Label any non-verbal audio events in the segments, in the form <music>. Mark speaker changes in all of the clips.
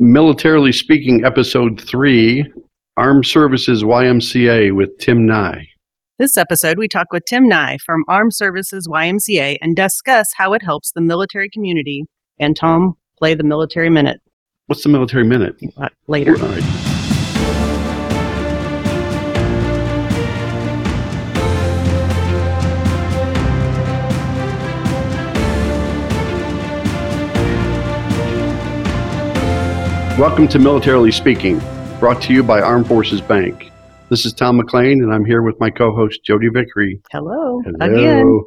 Speaker 1: Militarily Speaking, Episode 3 Armed Services YMCA with Tim Nye.
Speaker 2: This episode, we talk with Tim Nye from Armed Services YMCA and discuss how it helps the military community. And Tom, play the military minute.
Speaker 1: What's the military minute?
Speaker 2: Uh, later.
Speaker 1: Welcome to Militarily Speaking, brought to you by Armed Forces Bank. This is Tom McLean, and I'm here with my co-host Jodi Vickery.
Speaker 2: Hello,
Speaker 1: Hello.
Speaker 2: again.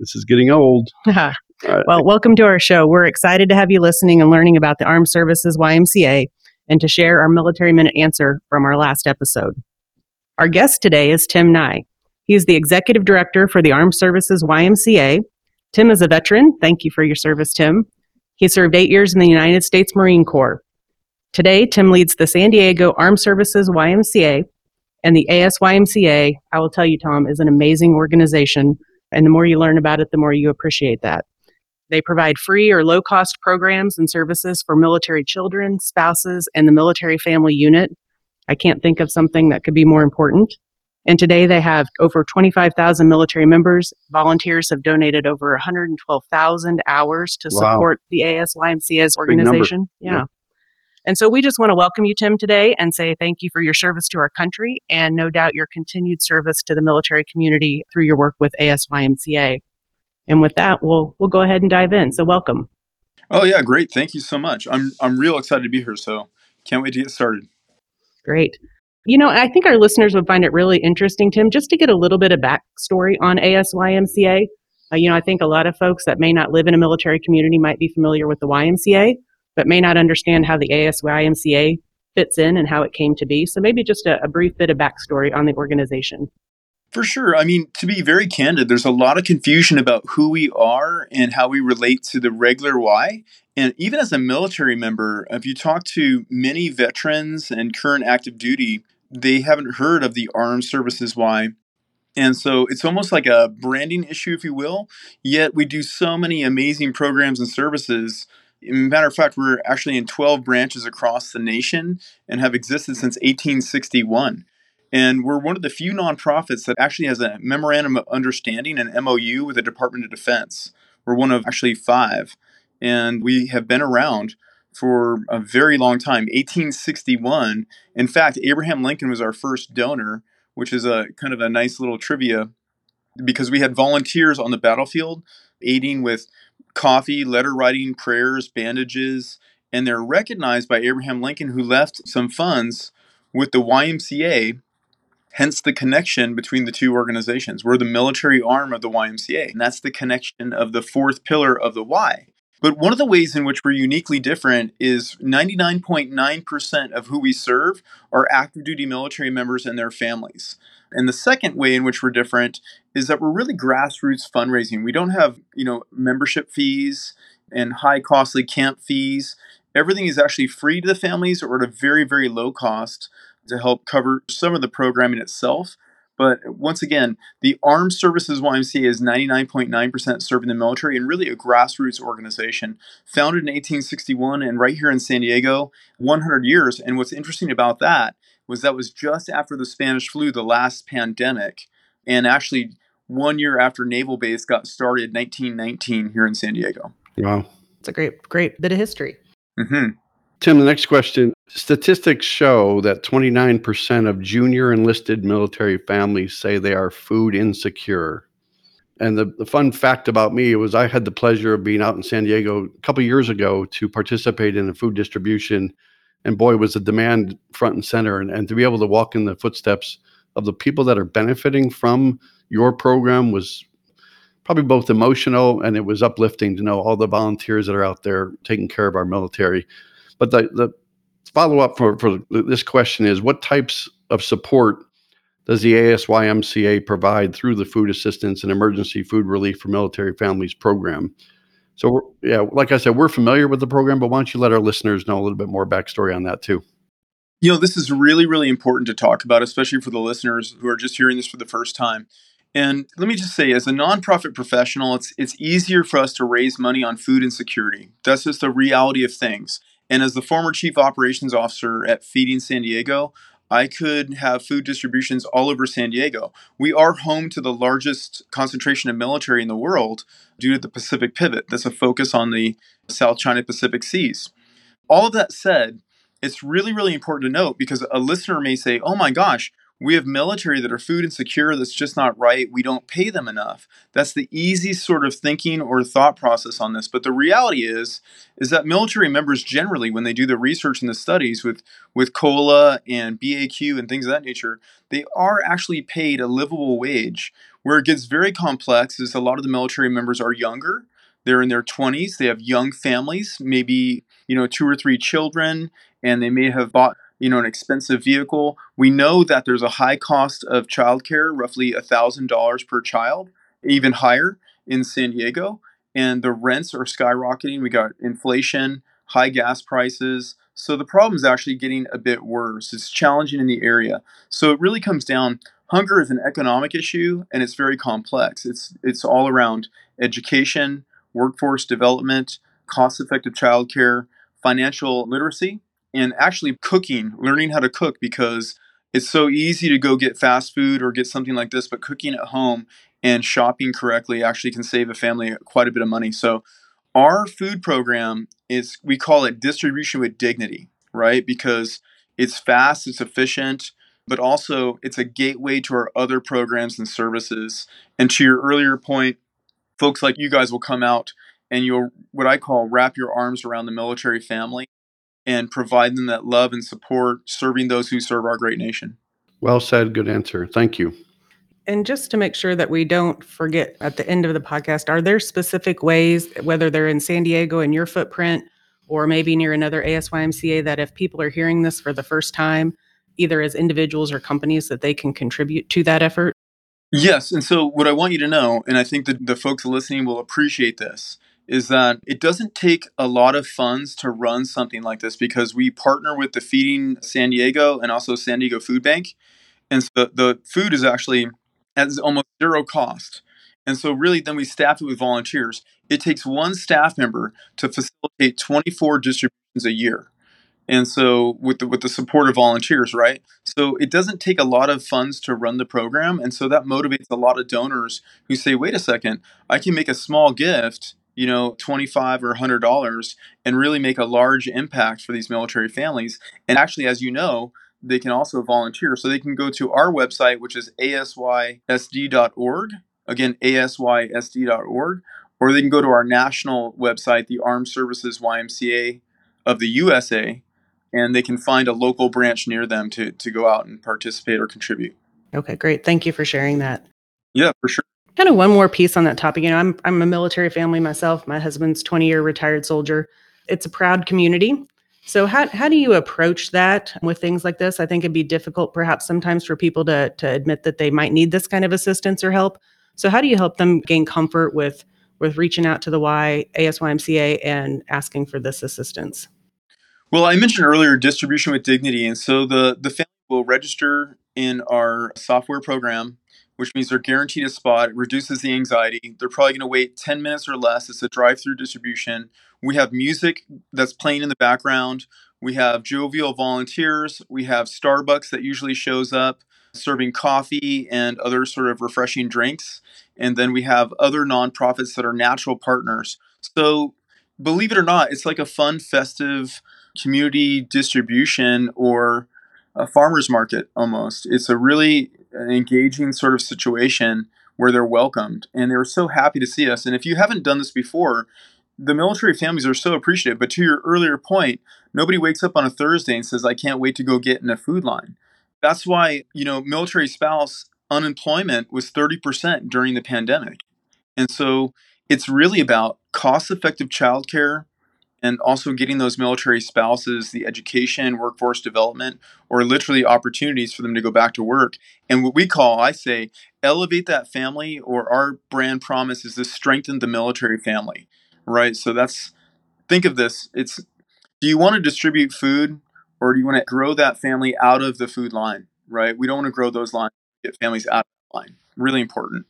Speaker 1: This is getting old. <laughs>
Speaker 2: well,
Speaker 1: Uh,
Speaker 2: welcome to our show. We're excited to have you listening and learning about the Armed Services YMCA and to share our military minute answer from our last episode. Our guest today is Tim Nye. He is the executive director for the Armed Services YMCA. Tim is a veteran. Thank you for your service, Tim. He served eight years in the United States Marine Corps. Today, Tim leads the San Diego Armed Services YMCA and the ASYMCA. I will tell you, Tom, is an amazing organization. And the more you learn about it, the more you appreciate that. They provide free or low cost programs and services for military children, spouses, and the military family unit. I can't think of something that could be more important. And today they have over 25,000 military members. Volunteers have donated over 112,000 hours to
Speaker 1: Wow.
Speaker 2: support the ASYMCA's organization.
Speaker 1: Yeah.
Speaker 2: Yeah. And so we just want to welcome you, Tim, today and say thank you for your service to our country and no doubt your continued service to the military community through your work with ASYMCA. And with that, we'll we'll go ahead and dive in. So welcome.
Speaker 3: Oh yeah, great. Thank you so much. I'm I'm real excited to be here. So can't wait to get started.
Speaker 2: Great. You know, I think our listeners would find it really interesting, Tim, just to get a little bit of backstory on ASYMCA. Uh, you know, I think a lot of folks that may not live in a military community might be familiar with the YMCA, but may not understand how the ASYMCA fits in and how it came to be. So maybe just a, a brief bit of backstory on the organization.
Speaker 3: For sure. I mean, to be very candid, there's a lot of confusion about who we are and how we relate to the regular Y. And even as a military member, if you talk to many veterans and current active duty, they haven't heard of the Armed Services Y. And so it's almost like a branding issue, if you will. Yet we do so many amazing programs and services. Matter of fact, we're actually in 12 branches across the nation and have existed since 1861. And we're one of the few nonprofits that actually has a memorandum of understanding, an MOU, with the Department of Defense. We're one of actually five. And we have been around for a very long time 1861. In fact, Abraham Lincoln was our first donor, which is a kind of a nice little trivia because we had volunteers on the battlefield aiding with coffee, letter writing, prayers, bandages, and they're recognized by Abraham Lincoln, who left some funds with the YMCA hence the connection between the two organizations. We're the military arm of the YMCA, and that's the connection of the fourth pillar of the Y. But one of the ways in which we're uniquely different is 99.9% of who we serve are active duty military members and their families. And the second way in which we're different is that we're really grassroots fundraising. We don't have, you know, membership fees and high costly camp fees. Everything is actually free to the families or at a very, very low cost to help cover some of the programming itself. But once again, the Armed Services YMCA is 99.9% serving the military and really a grassroots organization founded in 1861 and right here in San Diego, 100 years. And what's interesting about that was that was just after the Spanish flu, the last pandemic, and actually one year after Naval Base got started, 1919 here in San Diego.
Speaker 1: Wow.
Speaker 2: It's a great, great bit of history.
Speaker 3: hmm
Speaker 1: Tim, the next question. Statistics show that 29% of junior enlisted military families say they are food insecure. And the, the fun fact about me was I had the pleasure of being out in San Diego a couple years ago to participate in a food distribution. And boy, was the demand front and center. And, and to be able to walk in the footsteps of the people that are benefiting from your program was probably both emotional and it was uplifting to know all the volunteers that are out there taking care of our military. But the, the follow up for, for this question is what types of support does the ASYMCA provide through the Food Assistance and Emergency Food Relief for Military Families program? So, yeah, like I said, we're familiar with the program, but why don't you let our listeners know a little bit more backstory on that too?
Speaker 3: You know, this is really, really important to talk about, especially for the listeners who are just hearing this for the first time. And let me just say, as a nonprofit professional, it's it's easier for us to raise money on food insecurity. That's just the reality of things. And as the former chief operations officer at Feeding San Diego, I could have food distributions all over San Diego. We are home to the largest concentration of military in the world due to the Pacific pivot. That's a focus on the South China Pacific Seas. All of that said, it's really, really important to note because a listener may say, oh my gosh, we have military that are food insecure that's just not right. We don't pay them enough. That's the easy sort of thinking or thought process on this. But the reality is, is that military members generally, when they do the research and the studies with, with COLA and BAQ and things of that nature, they are actually paid a livable wage. Where it gets very complex is a lot of the military members are younger. They're in their 20s. They have young families, maybe, you know, two or three children, and they may have bought you know an expensive vehicle. We know that there's a high cost of childcare roughly $1000 per child even higher in san diego. And the rents are skyrocketing. We got inflation high gas prices. So the problem is actually getting a bit worse. It's challenging in the area. So it really comes down hunger is an economic issue and it's very complex. It's it's all around education workforce development cost effective childcare financial literacy and actually cooking, learning how to cook because it's so easy to go get fast food or get something like this, but cooking at home and shopping correctly actually can save a family quite a bit of money. So our food program is we call it distribution with dignity, right? Because it's fast, it's efficient, but also it's a gateway to our other programs and services. And to your earlier point, folks like you guys will come out and you'll what I call wrap your arms around the military family and provide them that love and support, serving those who serve our great nation.
Speaker 1: Well said. Good answer. Thank you.
Speaker 2: And just to make sure that we don't forget at the end of the podcast, are there specific ways, whether they're in San Diego in your footprint or maybe near another ASYMCA, that if people are hearing this for the first time, either as individuals or companies, that they can contribute to that effort?
Speaker 3: Yes. And so, what I want you to know, and I think that the folks listening will appreciate this, is that it doesn't take a lot of funds to run something like this because we partner with the Feeding San Diego and also San Diego Food Bank. And so the, food is actually at almost zero cost. And so, really, then we staff it with volunteers. It takes one staff member to facilitate 24 distributions a year. And so, with the, with the support of volunteers, right? So, it doesn't take a lot of funds to run the program. And so, that motivates a lot of donors who say, wait a second, I can make a small gift you know, 25 or $100 and really make a large impact for these military families. And actually, as you know, they can also volunteer. So they can go to our website, which is asysd.org. Again, asysd.org. Or they can go to our national website, the Armed Services YMCA of the USA, and they can find a local branch near them to, to go out and participate or contribute.
Speaker 2: Okay, great. Thank you for sharing that.
Speaker 3: Yeah, for sure
Speaker 2: kind of one more piece on that topic. You know, I'm I'm a military family myself. My husband's 20 year retired soldier. It's a proud community. So how how do you approach that with things like this? I think it'd be difficult perhaps sometimes for people to to admit that they might need this kind of assistance or help. So how do you help them gain comfort with with reaching out to the Y ASYMCA and asking for this assistance?
Speaker 3: Well, I mentioned earlier distribution with dignity, and so the the family will register in our software program which means they're guaranteed a spot. It reduces the anxiety. They're probably going to wait 10 minutes or less. It's a drive through distribution. We have music that's playing in the background. We have jovial volunteers. We have Starbucks that usually shows up serving coffee and other sort of refreshing drinks. And then we have other nonprofits that are natural partners. So, believe it or not, it's like a fun, festive community distribution or a farmer's market almost. It's a really engaging sort of situation where they're welcomed and they were so happy to see us. And if you haven't done this before, the military families are so appreciative. But to your earlier point, nobody wakes up on a Thursday and says, I can't wait to go get in a food line. That's why, you know, military spouse unemployment was 30% during the pandemic. And so it's really about cost effective childcare, and also getting those military spouses the education, workforce development, or literally opportunities for them to go back to work. And what we call, I say, elevate that family, or our brand promise is to strengthen the military family, right? So that's, think of this it's, do you want to distribute food or do you want to grow that family out of the food line, right? We don't want to grow those lines, get families out of the line. Really important.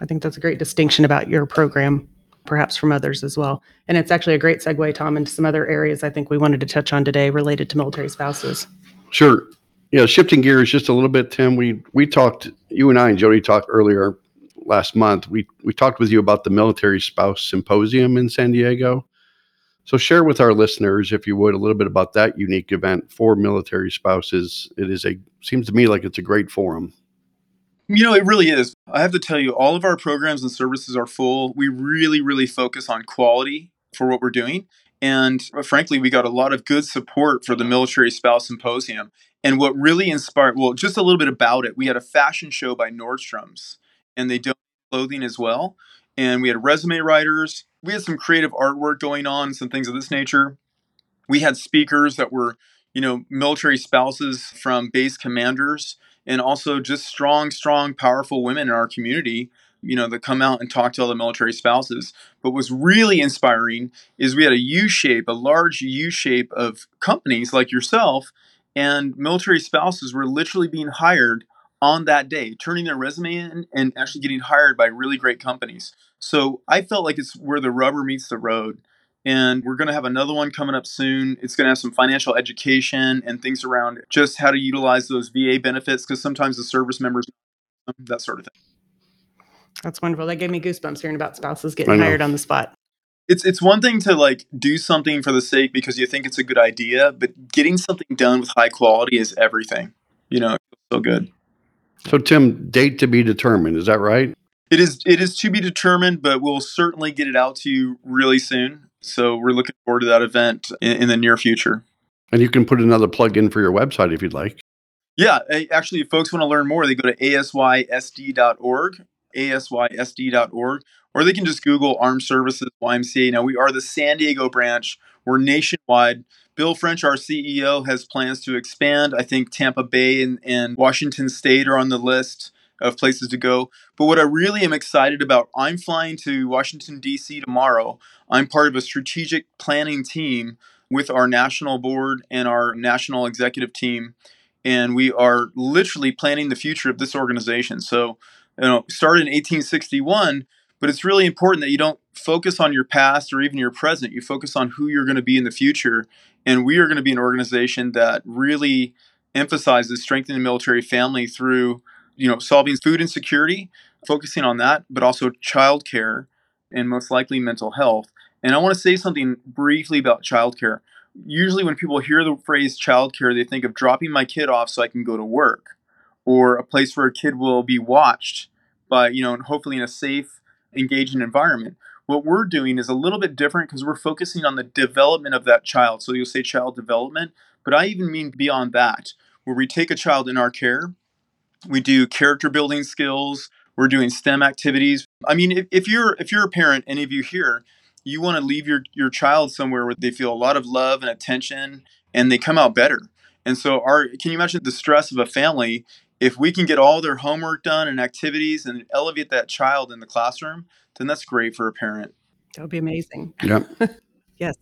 Speaker 2: I think that's a great distinction about your program. Perhaps from others as well. And it's actually a great segue, Tom, into some other areas I think we wanted to touch on today related to military spouses.
Speaker 1: Sure. Yeah, shifting gears just a little bit, Tim. We we talked, you and I and Jodi talked earlier last month. We we talked with you about the Military Spouse Symposium in San Diego. So share with our listeners, if you would, a little bit about that unique event for military spouses. It is a seems to me like it's a great forum.
Speaker 3: You know, it really is. I have to tell you, all of our programs and services are full. We really, really focus on quality for what we're doing. And uh, frankly, we got a lot of good support for the Military Spouse Symposium. And what really inspired, well, just a little bit about it, we had a fashion show by Nordstrom's and they donate clothing as well. And we had resume writers. We had some creative artwork going on, some things of this nature. We had speakers that were, you know, military spouses from base commanders and also just strong, strong, powerful women in our community, you know, that come out and talk to all the military spouses. But what's really inspiring is we had a U shape, a large U shape of companies like yourself, and military spouses were literally being hired on that day, turning their resume in and actually getting hired by really great companies. So I felt like it's where the rubber meets the road and we're going to have another one coming up soon. It's going to have some financial education and things around just how to utilize those VA benefits because sometimes the service members, that sort of thing.
Speaker 2: That's wonderful. That gave me goosebumps hearing about spouses getting hired on the spot.
Speaker 3: It's it's one thing to like do something for the sake because you think it's a good idea, but getting something done with high quality is everything. You know, so good.
Speaker 1: So Tim, date to be determined. Is that right?
Speaker 3: It is. It is to be determined, but we'll certainly get it out to you really soon. So we're looking forward to that event in, in the near future.
Speaker 1: And you can put another plug in for your website if you'd like.
Speaker 3: Yeah, actually, if folks want to learn more, they go to asysd.org, asysd.org, or they can just Google Armed Services YMCA. Now, we are the San Diego branch, we're nationwide. Bill French, our CEO, has plans to expand. I think Tampa Bay and, and Washington State are on the list of places to go. But what I really am excited about, I'm flying to Washington, D.C. tomorrow. I'm part of a strategic planning team with our national board and our national executive team. And we are literally planning the future of this organization. So, you know, started in 1861, but it's really important that you don't focus on your past or even your present. You focus on who you're going to be in the future. And we are going to be an organization that really emphasizes strengthening the military family through you know, solving food insecurity, focusing on that, but also childcare and most likely mental health. And I want to say something briefly about childcare. Usually, when people hear the phrase childcare, they think of dropping my kid off so I can go to work, or a place where a kid will be watched by, you know, and hopefully in a safe, engaging environment. What we're doing is a little bit different because we're focusing on the development of that child. So you'll say child development, but I even mean beyond that, where we take a child in our care we do character building skills. We're doing STEM activities. I mean, if, if you're if you're a parent, any of you here, you want to leave your your child somewhere where they feel a lot of love and attention, and they come out better. And so, our can you imagine the stress of a family if we can get all their homework done and activities and elevate that child in the classroom? Then that's great for a parent.
Speaker 2: That would be amazing.
Speaker 1: Yeah. <laughs>
Speaker 2: yes.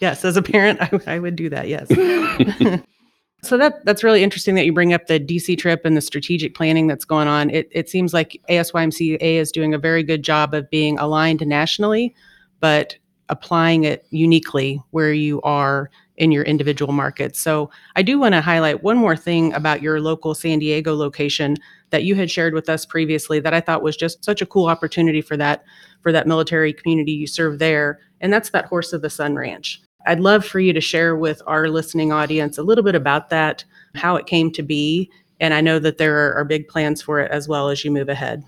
Speaker 2: Yes. As a parent, I, I would do that. Yes. <laughs> <laughs> So that that's really interesting that you bring up the DC trip and the strategic planning that's going on. It it seems like ASYMCA is doing a very good job of being aligned nationally, but applying it uniquely where you are in your individual markets. So I do want to highlight one more thing about your local San Diego location that you had shared with us previously that I thought was just such a cool opportunity for that for that military community you serve there, and that's that Horse of the Sun Ranch. I'd love for you to share with our listening audience a little bit about that, how it came to be. And I know that there are, are big plans for it as well as you move ahead.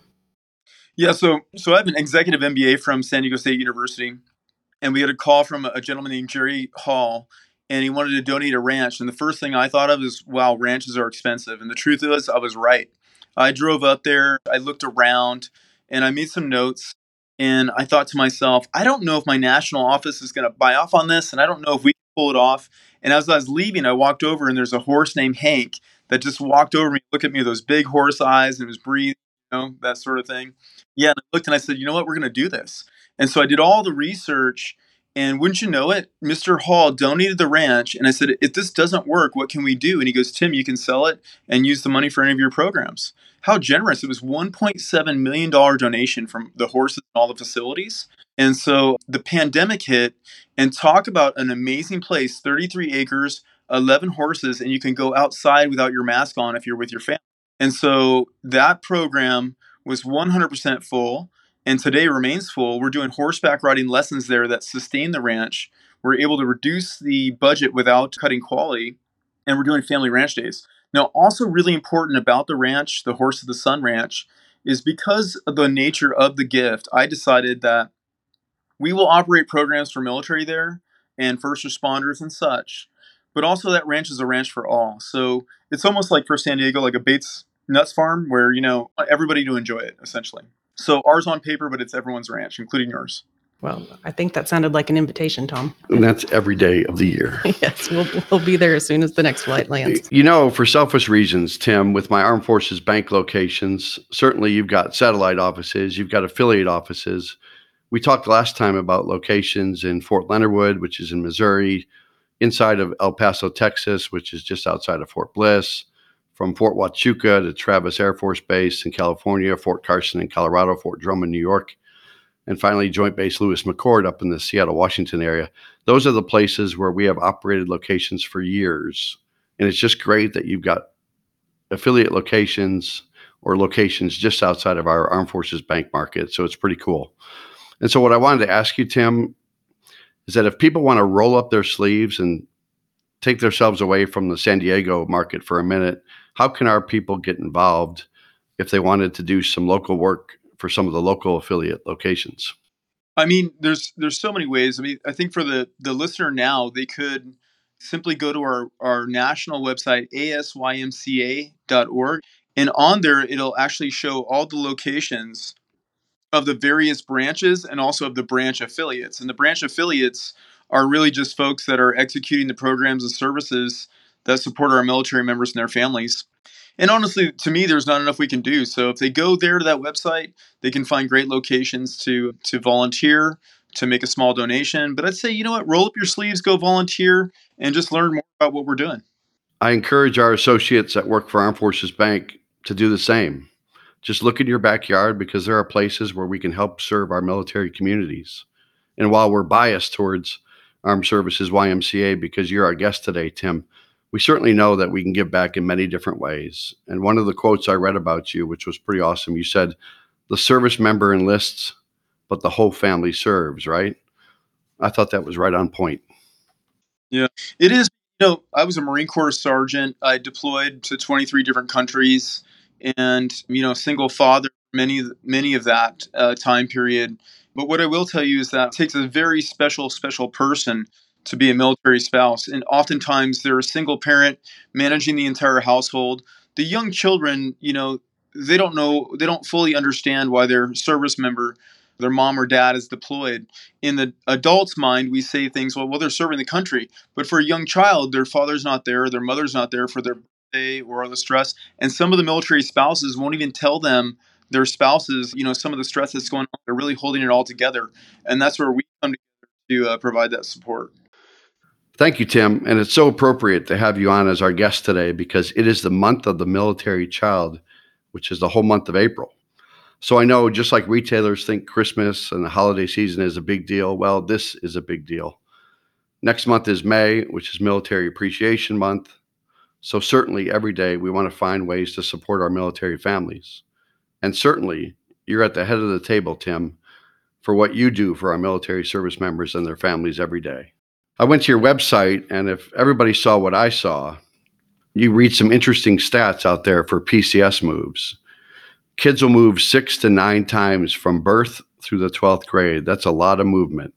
Speaker 3: Yeah, so so I have an executive MBA from San Diego State University, and we had a call from a gentleman named Jerry Hall, and he wanted to donate a ranch. And the first thing I thought of is, wow, ranches are expensive. And the truth is, I was right. I drove up there, I looked around, and I made some notes. And I thought to myself, I don't know if my national office is going to buy off on this, and I don't know if we can pull it off. And as I was leaving, I walked over, and there's a horse named Hank that just walked over me, looked at me with those big horse eyes, and was breathing, you know, that sort of thing. Yeah, and I looked and I said, you know what, we're going to do this. And so I did all the research, and wouldn't you know it, Mr. Hall donated the ranch. And I said, if this doesn't work, what can we do? And he goes, Tim, you can sell it and use the money for any of your programs how generous. It was $1.7 million donation from the horses and all the facilities. And so the pandemic hit, and talk about an amazing place 33 acres, 11 horses, and you can go outside without your mask on if you're with your family. And so that program was 100% full and today remains full. We're doing horseback riding lessons there that sustain the ranch. We're able to reduce the budget without cutting quality, and we're doing family ranch days. Now, also really important about the ranch, the Horse of the Sun Ranch, is because of the nature of the gift, I decided that we will operate programs for military there and first responders and such, but also that ranch is a ranch for all. So it's almost like for San Diego, like a Bates Nuts Farm, where you know everybody to enjoy it essentially. So ours on paper, but it's everyone's ranch, including yours.
Speaker 2: Well, I think that sounded like an invitation, Tom.
Speaker 1: And that's every day of the year. <laughs>
Speaker 2: yes, we'll, we'll be there as soon as the next flight lands.
Speaker 1: You know, for selfish reasons, Tim, with my Armed Forces Bank locations, certainly you've got satellite offices, you've got affiliate offices. We talked last time about locations in Fort Leonard Wood, which is in Missouri, inside of El Paso, Texas, which is just outside of Fort Bliss, from Fort Huachuca to Travis Air Force Base in California, Fort Carson in Colorado, Fort Drum in New York, and finally Joint Base Lewis McChord up in the Seattle, Washington area. Those are the places where we have operated locations for years. And it's just great that you've got affiliate locations or locations just outside of our Armed Forces Bank market. So it's pretty cool. And so, what I wanted to ask you, Tim, is that if people want to roll up their sleeves and take themselves away from the San Diego market for a minute, how can our people get involved if they wanted to do some local work for some of the local affiliate locations?
Speaker 3: I mean, there's there's so many ways. I mean, I think for the the listener now, they could simply go to our our national website asymca.org and on there it'll actually show all the locations of the various branches and also of the branch affiliates. And the branch affiliates are really just folks that are executing the programs and services that support our military members and their families. And honestly, to me, there's not enough we can do. So if they go there to that website, they can find great locations to to volunteer, to make a small donation. But I'd say, you know what, roll up your sleeves, go volunteer, and just learn more about what we're doing.
Speaker 1: I encourage our associates that work for Armed Forces Bank to do the same. Just look in your backyard because there are places where we can help serve our military communities. And while we're biased towards Armed Services YMCA because you're our guest today, Tim, we certainly know that we can give back in many different ways. And one of the quotes I read about you, which was pretty awesome, you said, the service member enlists, but the whole family serves, right? I thought that was right on point.
Speaker 3: Yeah, it is. You know, I was a Marine Corps sergeant. I deployed to 23 different countries and, you know, single father, many, many of that uh, time period. But what I will tell you is that takes a very special, special person to be a military spouse. And oftentimes they're a single parent managing the entire household. The young children, you know, they don't know, they don't fully understand why their service member, their mom or dad is deployed. In the adult's mind, we say things, well, well, they're serving the country. But for a young child, their father's not there, their mother's not there for their birthday or the stress. And some of the military spouses won't even tell them their spouses, you know, some of the stress that's going on. They're really holding it all together. And that's where we come together to uh, provide that support.
Speaker 1: Thank you, Tim. And it's so appropriate to have you on as our guest today because it is the month of the military child, which is the whole month of April. So I know just like retailers think Christmas and the holiday season is a big deal, well, this is a big deal. Next month is May, which is Military Appreciation Month. So certainly every day we want to find ways to support our military families. And certainly you're at the head of the table, Tim, for what you do for our military service members and their families every day. I went to your website, and if everybody saw what I saw, you read some interesting stats out there for PCS moves. Kids will move six to nine times from birth through the 12th grade. That's a lot of movement.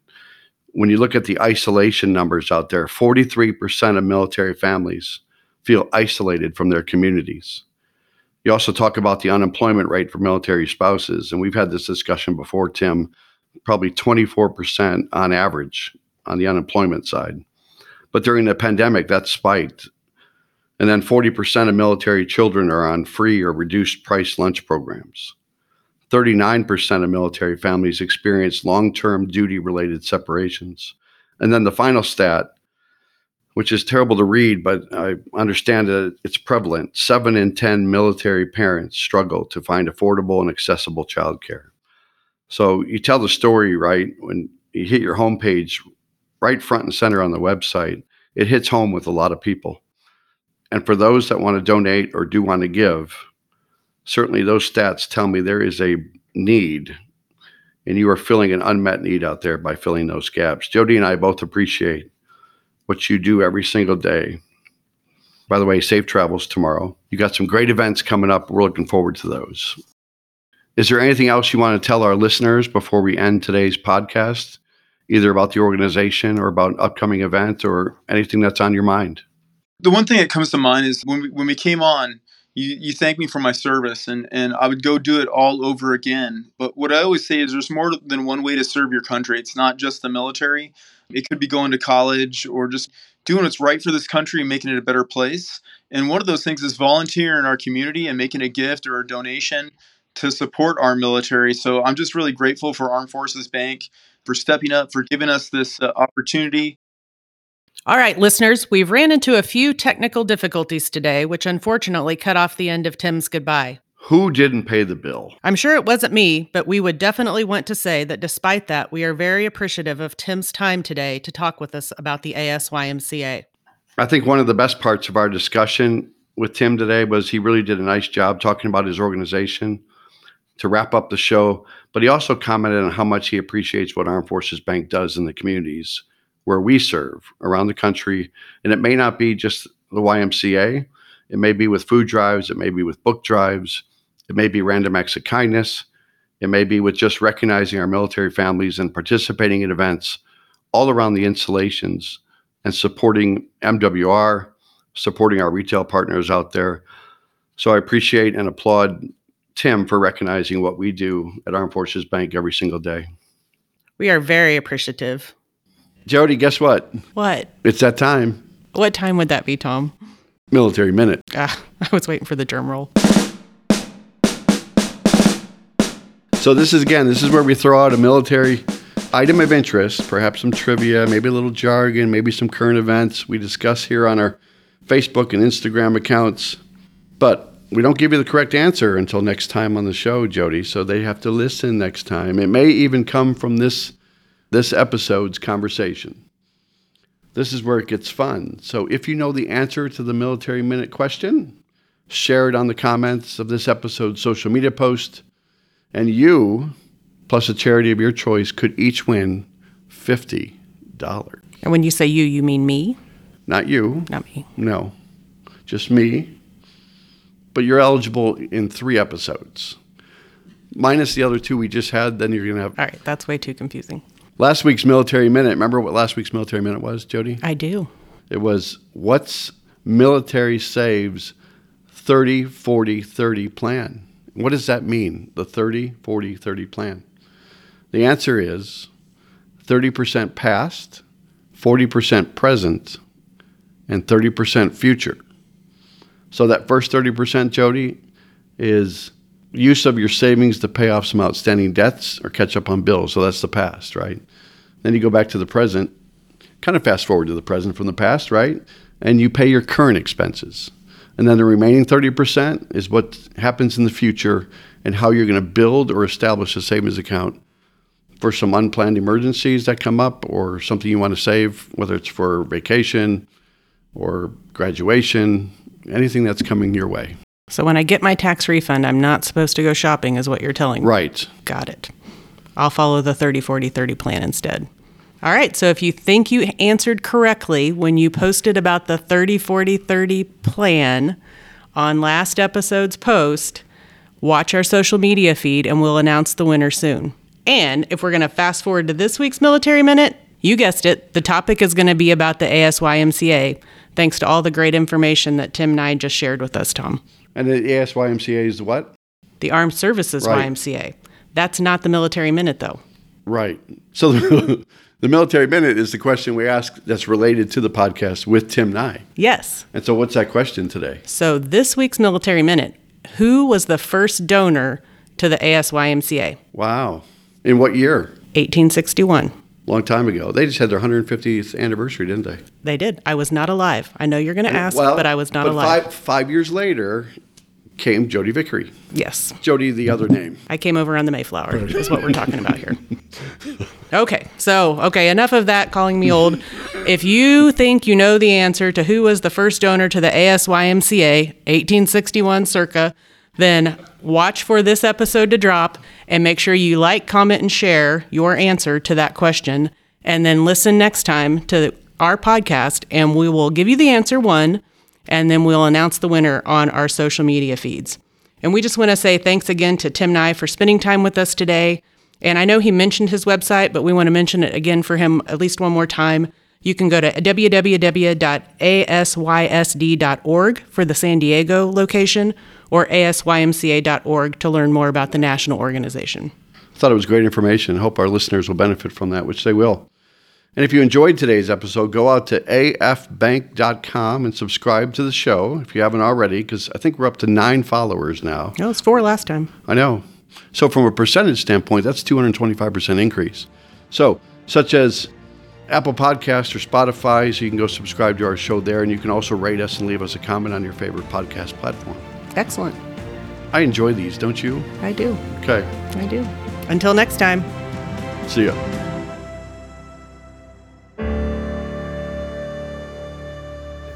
Speaker 1: When you look at the isolation numbers out there, 43% of military families feel isolated from their communities. You also talk about the unemployment rate for military spouses, and we've had this discussion before, Tim, probably 24% on average on the unemployment side. But during the pandemic, that spiked. And then 40% of military children are on free or reduced price lunch programs. 39% of military families experience long term duty related separations. And then the final stat, which is terrible to read, but I understand that it's prevalent seven in 10 military parents struggle to find affordable and accessible childcare. So you tell the story right when you hit your homepage, right front and center on the website. It hits home with a lot of people. And for those that want to donate or do want to give, certainly those stats tell me there is a need and you are filling an unmet need out there by filling those gaps. Jodi and I both appreciate what you do every single day. By the way, safe travels tomorrow. You got some great events coming up. We're looking forward to those. Is there anything else you want to tell our listeners before we end today's podcast, either about the organization or about an upcoming event or anything that's on your mind?
Speaker 3: The one thing that comes to mind is when we, when we came on, you, you thank me for my service and, and I would go do it all over again. But what I always say is there's more than one way to serve your country. It's not just the military. It could be going to college or just doing what's right for this country and making it a better place. And one of those things is volunteering in our community and making a gift or a donation to support our military. So I'm just really grateful for Armed Forces Bank for stepping up, for giving us this uh, opportunity
Speaker 2: all right, listeners, we've ran into a few technical difficulties today, which unfortunately cut off the end of Tim's goodbye.
Speaker 1: Who didn't pay the bill?
Speaker 2: I'm sure it wasn't me, but we would definitely want to say that despite that, we are very appreciative of Tim's time today to talk with us about the ASYMCA.
Speaker 1: I think one of the best parts of our discussion with Tim today was he really did a nice job talking about his organization to wrap up the show, but he also commented on how much he appreciates what Armed Forces Bank does in the communities where we serve around the country. And it may not be just the YMCA, it may be with food drives, it may be with book drives, it may be random acts of kindness, it may be with just recognizing our military families and participating in events all around the installations and supporting MWR, supporting our retail partners out there. So I appreciate and applaud Tim for recognizing what we do at Armed Forces Bank every single day.
Speaker 2: We are very appreciative.
Speaker 1: Jodi, guess what?
Speaker 2: What?
Speaker 1: It's that time.
Speaker 2: What time would that be, Tom?
Speaker 1: Military minute.
Speaker 2: Ah, <laughs> I was waiting for the drum roll.
Speaker 1: So this is again, this is where we throw out a military item of interest, perhaps some trivia, maybe a little jargon, maybe some current events we discuss here on our Facebook and Instagram accounts. But we don't give you the correct answer until next time on the show, Jodi. So they have to listen next time. It may even come from this this episode's conversation. This is where it gets fun. So if you know the answer to the military minute question, share it on the comments of this episode's social media post, and you, plus a charity of your choice, could each win $50.
Speaker 2: And when you say you, you mean me?
Speaker 1: Not you.
Speaker 2: Not me.
Speaker 1: No, just me. But you're eligible in three episodes. Minus the other two we just had, then you're going to have.
Speaker 2: All right, that's way too confusing.
Speaker 1: Last week's military minute. Remember what last week's military minute was, Jodi?
Speaker 2: I do.
Speaker 1: It was what's military saves 30 40 30 plan. What does that mean? The 30 40 30 plan. The answer is 30% past, 40% present, and 30% future. So that first 30%, Jodi, is use of your savings to pay off some outstanding debts or catch up on bills. So that's the past, right? Then you go back to the present, kind of fast forward to the present from the past, right? And you pay your current expenses. And then the remaining 30% is what happens in the future and how you're going to build or establish a savings account for some unplanned emergencies that come up or something you want to save, whether it's for vacation or graduation, anything that's coming your way.
Speaker 2: So when I get my tax refund, I'm not supposed to go shopping, is what you're telling me.
Speaker 1: Right.
Speaker 2: Got it. I'll follow the 30 40 30 plan instead. All right, so if you think you answered correctly when you posted about the 30 40 30 plan on last episode's post, watch our social media feed and we'll announce the winner soon. And if we're going to fast forward to this week's Military Minute, you guessed it, the topic is going to be about the ASYMCA, thanks to all the great information that Tim and I just shared with us, Tom.
Speaker 1: And the ASYMCA is what?
Speaker 2: The Armed Services
Speaker 1: Right.
Speaker 2: YMCA. That's not the Military Minute, though.
Speaker 1: Right. So the, <laughs> the military minute is the question we ask that's related to the podcast with Tim Nye.
Speaker 2: Yes.
Speaker 1: And so, what's that question today?
Speaker 2: So this week's Military Minute who was the first donor to the ASYMCA?
Speaker 1: Wow. In what year?
Speaker 2: 1861.
Speaker 1: Long time ago. They just had their 150th anniversary, didn't they?
Speaker 2: They did. I was not alive. I know you're going to ask,
Speaker 1: Well,
Speaker 2: but I was not
Speaker 1: but
Speaker 2: alive.
Speaker 1: Five, five years later, came Jodi Vickery.
Speaker 2: Yes.
Speaker 1: Jodi, the other name.
Speaker 2: I came over on the Mayflower, is what we're talking about here. Okay, so, okay, enough of that calling me old. If you think you know the answer to who was the first donor to the ASYMCA, 1861 circa, then watch for this episode to drop and make sure you like, comment, and share your answer to that question. And then listen next time to our podcast, and we will give you the answer one, and then we'll announce the winner on our social media feeds. And we just want to say thanks again to Tim Nye for spending time with us today. And I know he mentioned his website, but we want to mention it again for him at least one more time. You can go to www.asysd.org for the San Diego location or asymca.org to learn more about the national organization.
Speaker 1: I thought it was great information. I hope our listeners will benefit from that, which they will. And if you enjoyed today's episode, go out to afbank.com and subscribe to the show if you haven't already, because I think we're up to nine followers now.
Speaker 2: No, it's four last time.
Speaker 1: I know. So, from a percentage standpoint, that's 225% increase. So, such as Apple Podcast or Spotify, so you can go subscribe to our show there, and you can also rate us and leave us a comment on your favorite podcast platform.
Speaker 2: Excellent.
Speaker 1: I enjoy these, don't you?
Speaker 2: I do.
Speaker 1: Okay.
Speaker 2: I do. Until next time.
Speaker 1: See ya.